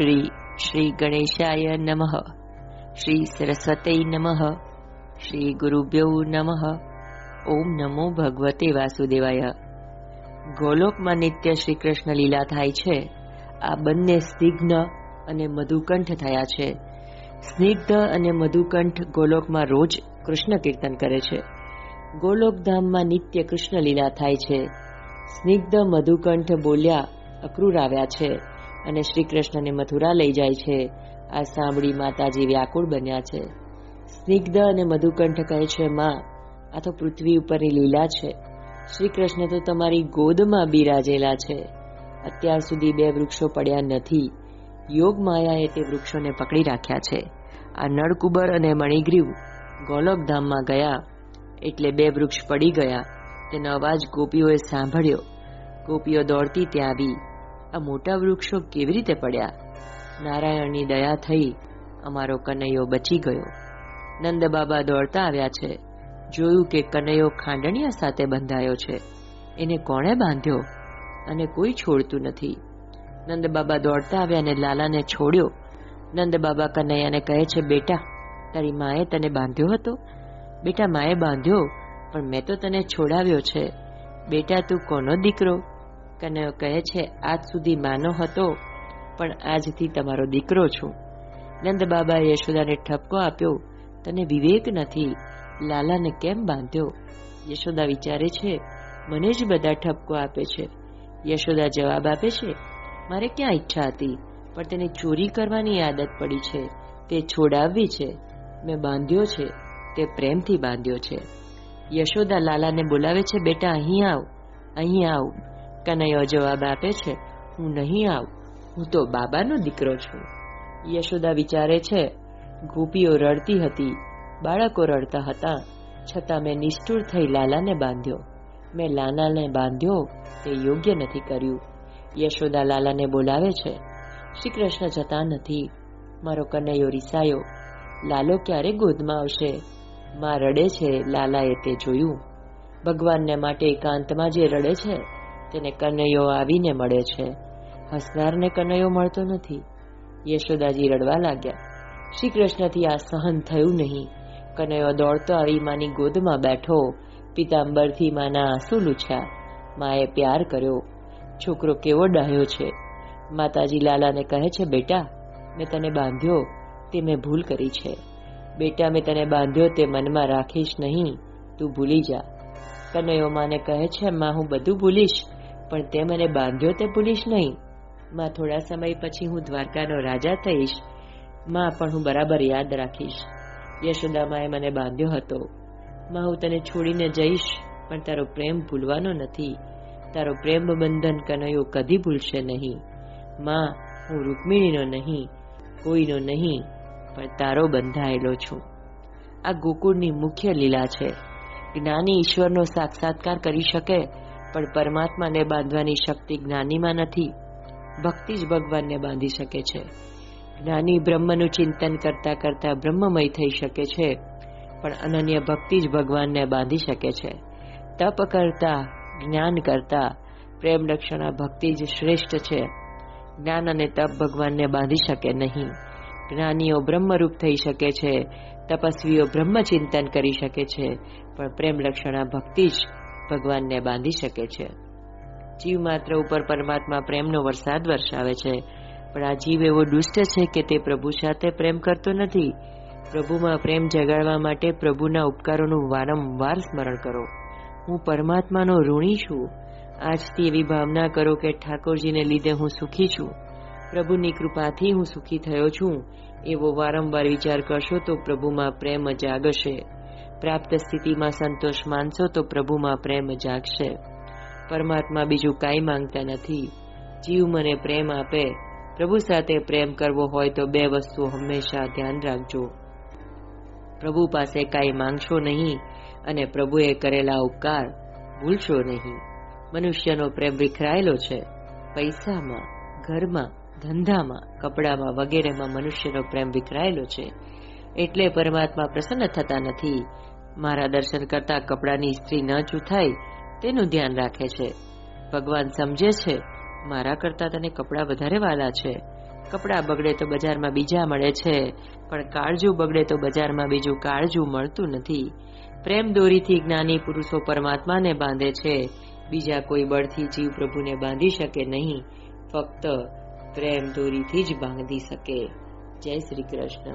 શ્રી શ્રી ગણેશાય નમઃ શ્રી સરસ્વતી નમઃ શ્રી ગુરુભ્યો નમઃ ઓમ નમો ભગવતે વાસુદેવાય ગોલોકમાં નિત્ય શ્રી કૃષ્ણ લીલા થાય છે। આ બંને સ્નિગ્ધ અને મધુકંઠ થયા છે। સ્નિગ્ધ અને મધુકંઠ ગોલોકમાં રોજ કૃષ્ણ કીર્તન કરે છે। ગોલોકધામમાં નિત્ય કૃષ્ણ લીલા થાય છે। સ્નિગ્ધ મધુકંઠ બોલ્યા અક્રૂર આવ્યા છે। અને શ્રી કૃષ્ણને મથુરા લઈ જાય છે. આ સાંભળી માતાજી વ્યાકુળ બન્યા છે. સ્નિગ્ધ અને મધુકંઠ કહે છે, માં, આ તો પૃથ્વી ઉપરની લીલા છે. શ્રી કૃષ્ણ તો તમારી ગોદમાં બિરાજેલા છે. અત્યાર સુધી બે વૃક્ષો પડ્યા નથી. યોગ માયાએ તે વૃક્ષોને પકડી રાખ્યા છે. આ નળકુબર અને મણિગ્રીવ ગોલકધામમાં ગયા. એટલે બે વૃક્ષ પડી ગયા. તેનો અવાજ ગોપીઓએ સાંભળ્યો. ગોપીઓ દોડતી ત્યાં આવી. આ મોટા વૃક્ષો કેવી રીતે પડ્યા? નારાયણની દયા થઈ અમારો કનૈયો બચી ગયો. નંદ બાબા દોડતા આવ્યા છે. જોયું કે કનૈયો ખાંડણિયા સાથે બંધાયો છે. એને કોણે બાંધ્યો? અને કોઈ છોડતું નથી. નંદ બાબા દોડતા આવ્યા અને લાલાને છોડ્યો. નંદ બાબા કનૈયાને કહે છે, બેટા, તારી માએ તને બાંધ્યો હતો? બેટા, માએ બાંધ્યો, પણ મેં તો તને છોડાવ્યો છે. બેટા, તું કોનો દીકરો? કનૈયો કહે છે, આજ સુધી માનો હતો, પણ આજથી તમારો દીકરો છું. નંદ બાબાએ યશોદાને ઠપકો આપ્યો. તને વિવેક નથી, લાલાને કેમ બાંધ્યો? યશોદા વિચારે છે, મને જ બધા ઠપકો આપે છે. યશોદા જવાબ આપે છે, મારે ક્યાં ઈચ્છા હતી, પણ તેને ચોરી કરવાની આદત પડી છે. તે છોડાવવી છે. મેં બાંધ્યો છે. તે પ્રેમથી બાંધ્યો છે. યશોદા લાલાને બોલાવે છે, બેટા, અહીં આવ અહીં આવ. કનૈયો જવાબ આપે છે, હું નહીં આવ. હું તો બાબાનો દીકરો છું. યશોદા વિચારે છે, ગોપીઓ રડતી હતી, બાળકો રડતા હતા. છતાં મેં નિષ્ઠુર થઈ લાલાને બાંધ્યો. મેં લાલાને બાંધ્યો, તે યોગ્ય નથી કર્યું. યશોદા લાલાને બોલાવે છે શ્રી કૃષ્ણ જતા નથી. મારો કનૈયો રિસાયો. લાલો ક્યારે ગોદમાં આવશે? માં રડે છે, લાલાએ તે જોયું. ભગવાનને માટે એકાંતમાં જે રડે છે તેને કનૈયો આવીને મળે છે. હસનારને કનૈયો મળતો નથી. યશોદાજી રડવા લાગ્યા. શ્રી કૃષ્ણથી આ સહન થયું નહીં. કનૈયો દોડતો આવી માની ગોદમાં બેઠો. પિતાંબરથી માના આંસુ લૂછ્યા. માએ પ્યાર કર્યો. છોકરો કેવો ડાહ્યો છે. માતાજી લાલાને કહે છે, બેટા, મેં તને બાંધ્યો. તે મેં ભૂલ કરી છે. બેટા, મેં તને બાંધ્યો તે મનમાં રાખીશ નહીં. તું ભૂલી જા. કનૈયો માને કહે છે, માં, હું બધું ભૂલીશ. પણ તે મને બાંધ્યો તે ભૂલીશ નહીં. માં થોડા સમય પછી હું દ્વારકાનો રાજા થઈશ. માં પણ હું બરાબર યાદ રાખીશ. યશોદામાએ મને બાંધ્યો હતો. માં, હું તને છોડીને જઈશ, પણ તારો પ્રેમ ભૂલવાનો નથી. તારો પ્રેમ બંધન કનૈયો કદી ભૂલશે નહીં. માં, હું રૂકમિણીનો નહીં, કોઈનો નહીં, પણ તારો બંધાયેલો છું. આ ગોકુળની મુખ્ય લીલા છે. જ્ઞાની ઈશ્વરનો સાક્ષાત્કાર કરી શકે પણ પરમાત્માને બાંધવાની શક્તિ જ્ઞાનીમાં નથી. ભક્તિ જ ભગવાનને બાંધી શકે છે. જ્ઞાની બ્રહ્મનું ચિંતન કરતા કરતા બ્રહ્મમય થઈ શકે છે, પણ અનન્ય ભક્તિ જ ભગવાનને બાંધી શકે છે. તપ કરતા, જ્ઞાન કરતા, પ્રેમ રક્ષણા ભક્તિ જ શ્રેષ્ઠ છે. જ્ઞાન અને તપ ભગવાનને બાંધી શકે નહીં. જ્ઞાનીઓ બ્રહ્મરૂપ થઈ શકે છે, તપસ્વીઓ બ્રહ્મ ચિંતન કરી શકે છે, પણ પ્રેમ રક્ષણા ભક્તિ જ ભગવાનને બાંધી શકે છે. જીવ માત્ર ઉપર પરમાત્મા પ્રેમનો વરસાદ વરસાવે છે, પણ આ જીવ એવો દુષ્ટ છે કે તે પ્રભુ સાથે પ્રેમ કરતો નથી. પ્રભુમાં પ્રેમ જગાડવા માટે પ્રભુના ઉપકારોનું વારંવાર સ્મરણ કરો. હું પરમાત્માનો ઋણી છું. આજથી એવી ભાવના કરો કે ઠાકોરજીને લીધે હું સુખી છું. પ્રભુની કૃપાથી હું સુખી થયો છું. એવો વારંવાર વિચાર કરશો તો પ્રભુમાં પ્રેમ જાગશે. પ્રાપ્ત સ્થિતિમાં સંતોષ માનશો તો પ્રભુમાં પ્રેમ જાગશે. પરમાત્મા બીજું કાંઈ માંગતા નથી. જીવ મને પ્રેમ આપે. પ્રભુ સાથે પ્રેમ કરવો હોય તો બે વસ્તુઓ હંમેશા ધ્યાન રાખજો. પ્રભુ પાસે કાંઈ માંગશો નહીં અને પ્રભુએ કરેલા ઉપકાર ભૂલશો નહીં. મનુષ્યનો પ્રેમ વિખરાયેલો છે. પૈસામાં, ઘરમાં, ધંધામાં, કપડામાં વગેરેમાં મનુષ્યનો પ્રેમ વિખરાયેલો છે. એટલે પરમાત્મા પ્રસન્ન થતા નથી. મારા દર્શન કરતા કપડાની સ્ત્રી ન ચૂથાય, તેનું ધ્યાન રાખે છે. ભગવાન સમજે છે, મારા કરતા તને કપડાં વધારે વાલા છે. કપડાં બગડે તો બજારમાં બીજા મળે છે, પણ કાળજું બગડે તો બજારમાં બીજું કાળજું મળતું નથી. પ્રેમ દોરીથી જ્ઞાની પુરુષો પરમાત્માને બાંધે છે. બીજા કોઈ બળથી જીવ પ્રભુને બાંધી શકે નહીં, ફક્ત પ્રેમ દોરીથી જ બાંધી શકે. જય શ્રી કૃષ્ણ.